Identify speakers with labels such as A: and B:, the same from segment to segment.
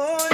A: Yes,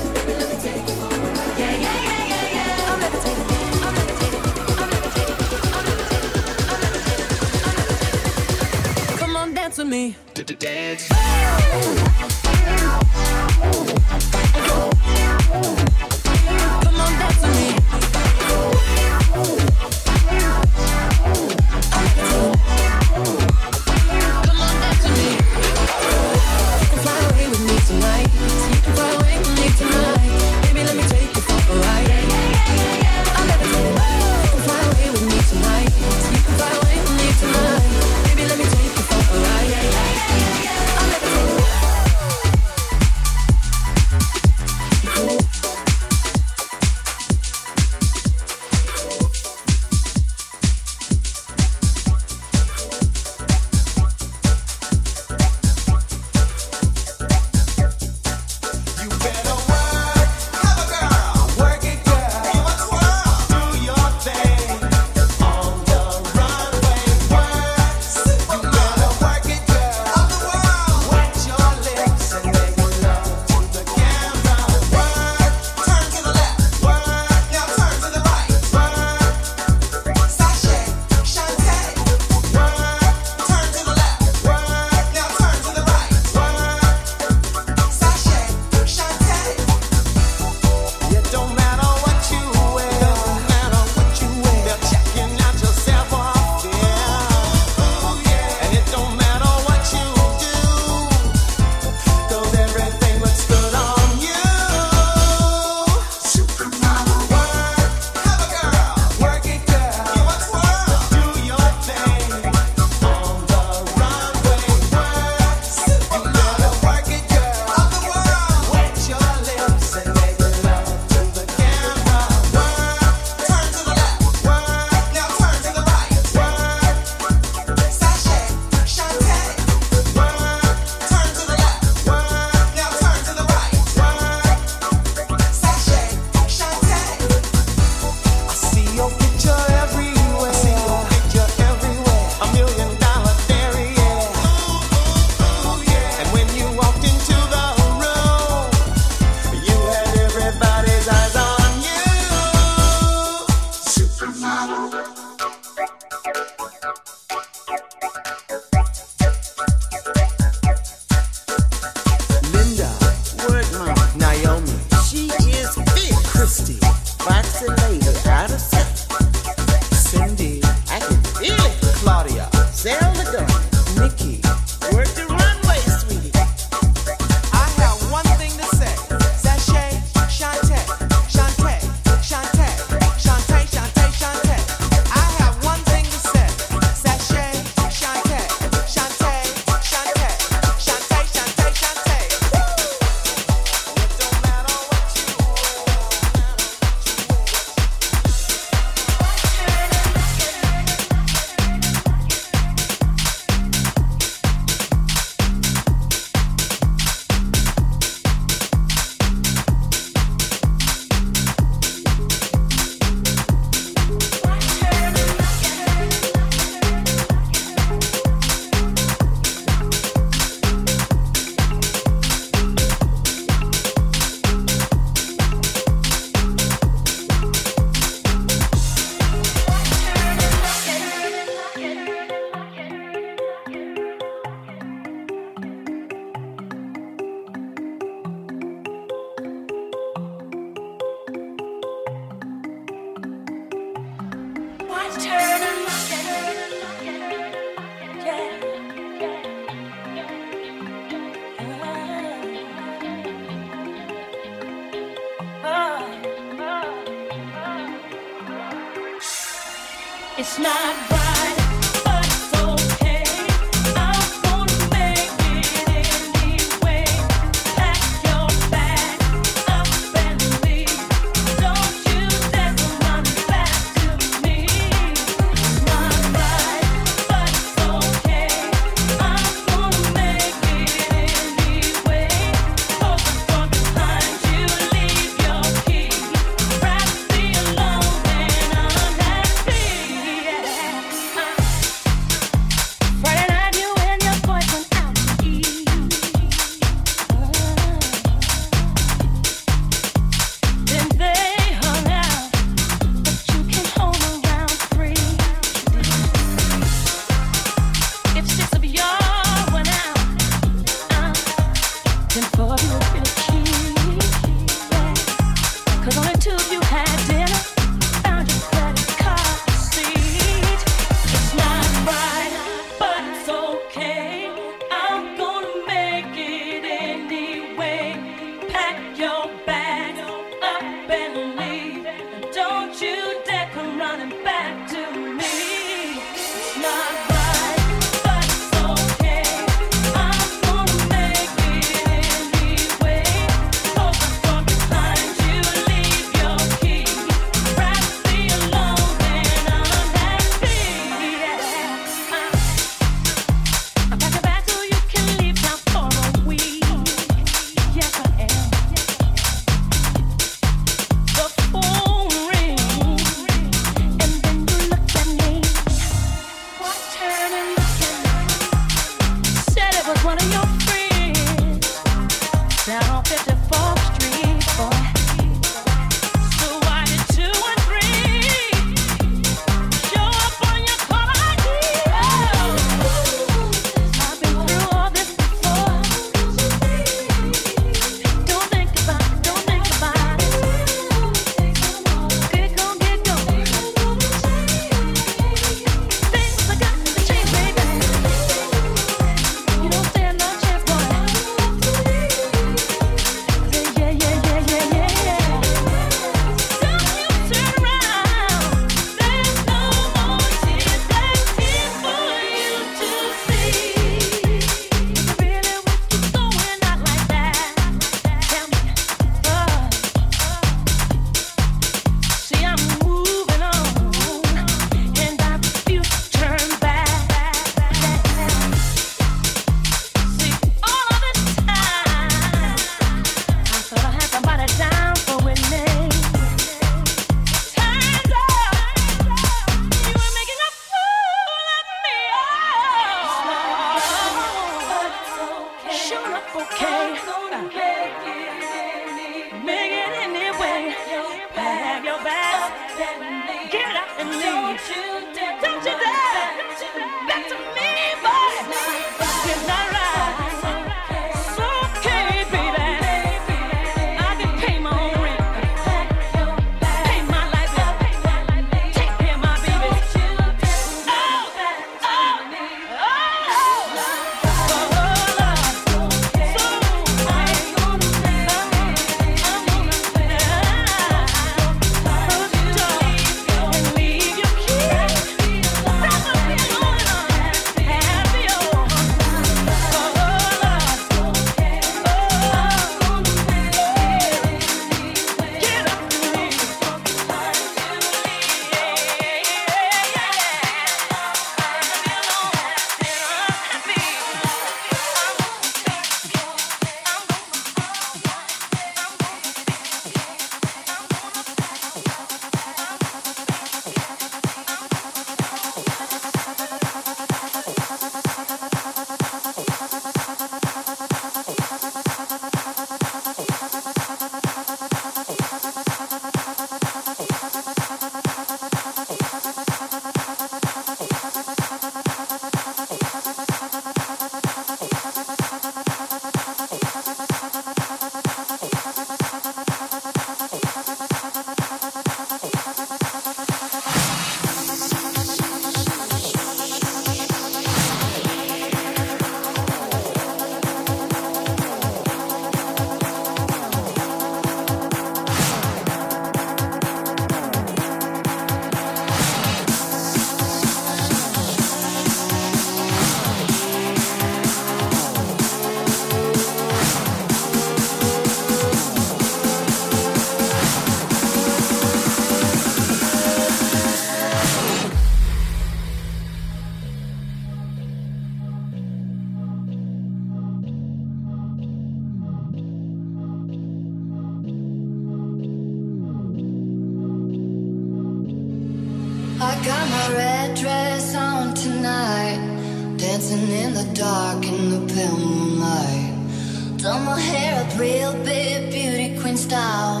B: Pale in the night. Done my hair up real big, beauty queen style.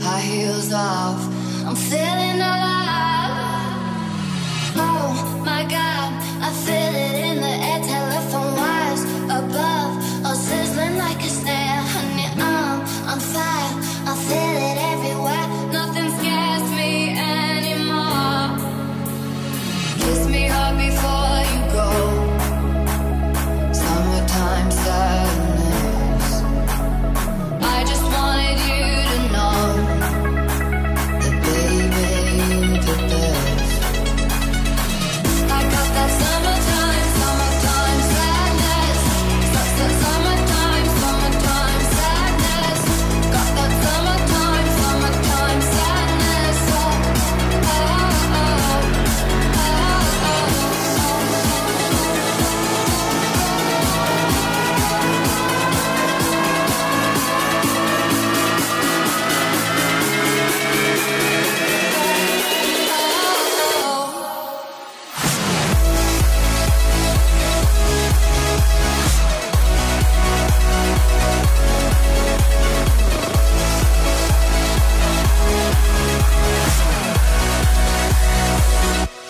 B: High heels off.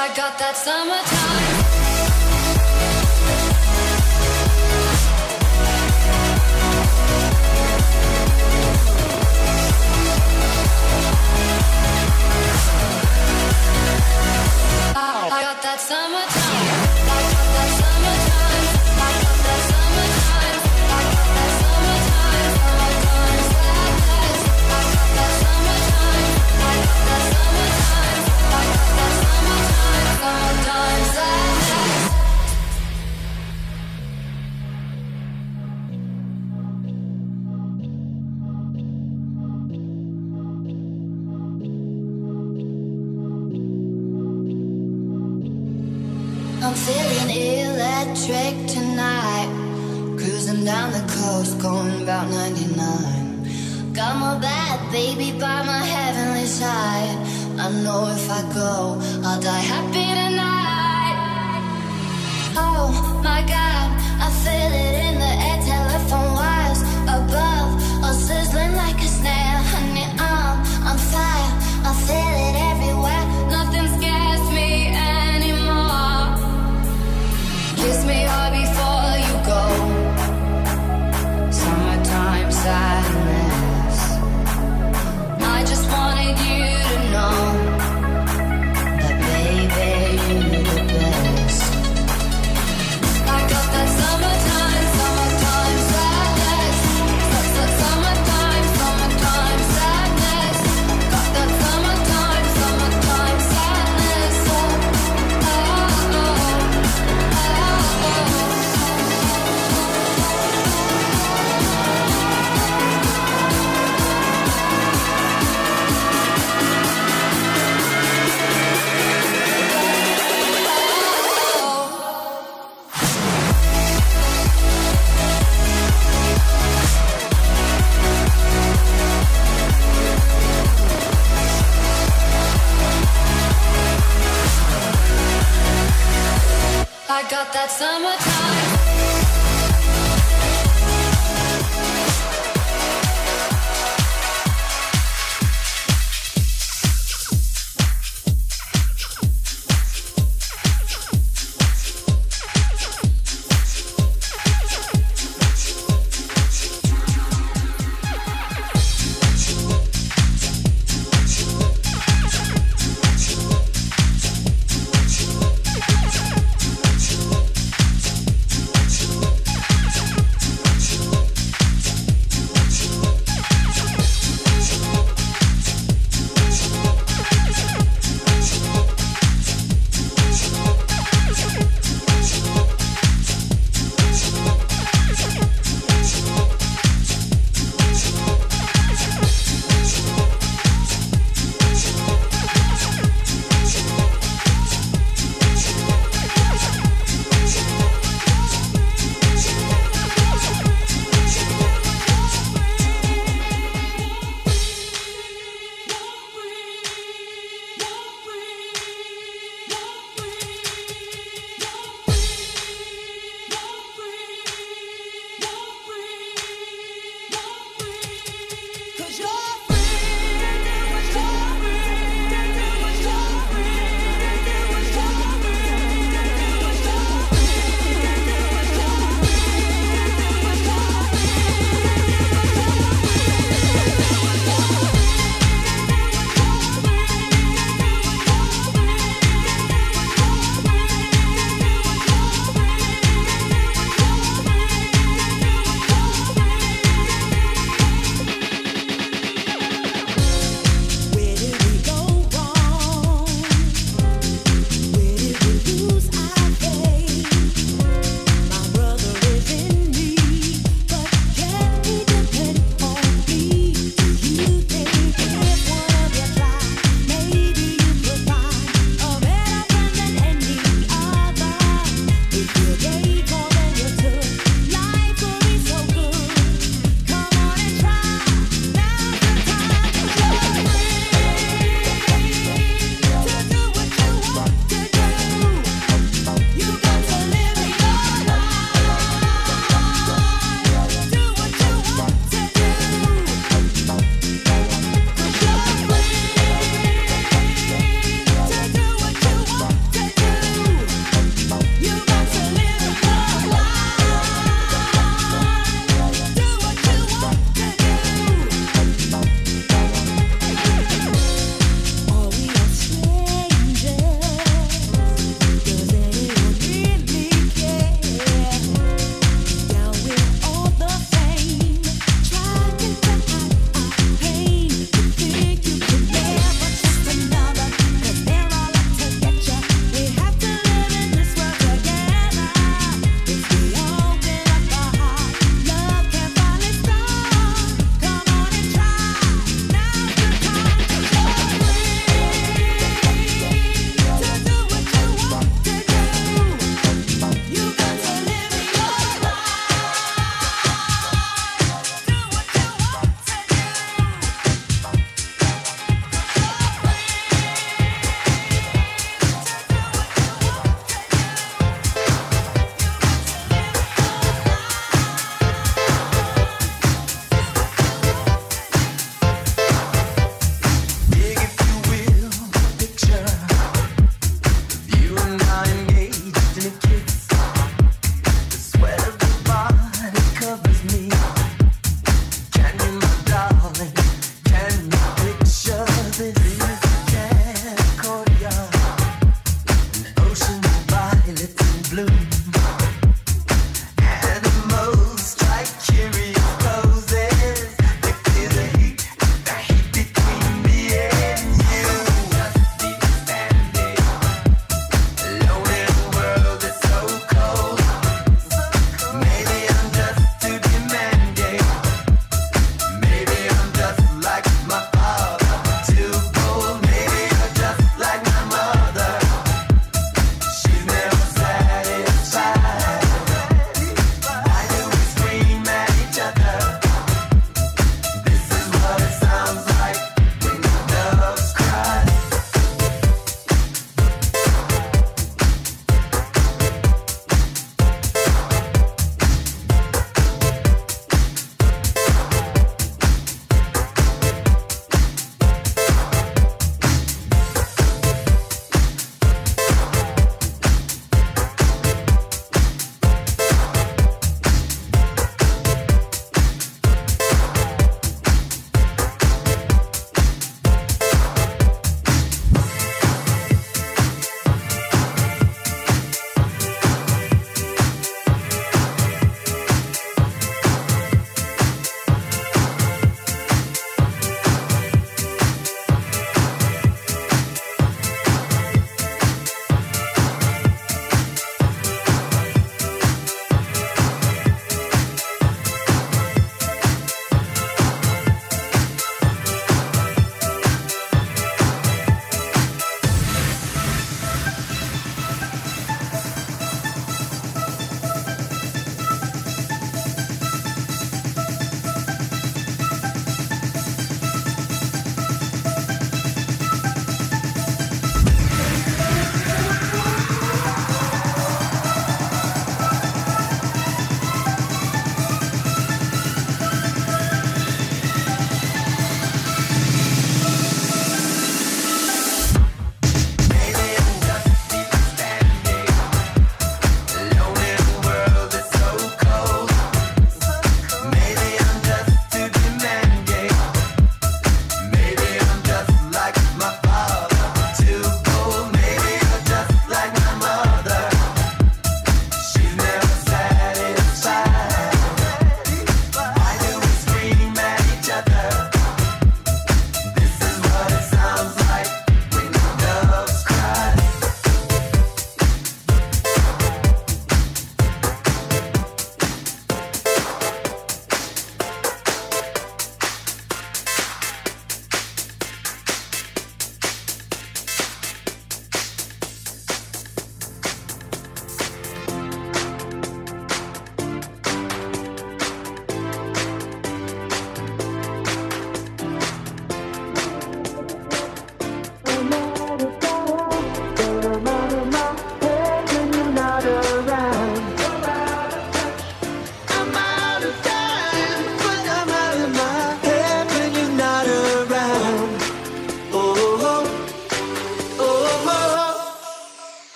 B: I got that summertime. about 99. Got my bad baby by my heavenly side. I know if I go, I'll die happy tonight. Oh my god, I feel it. I got that summertime.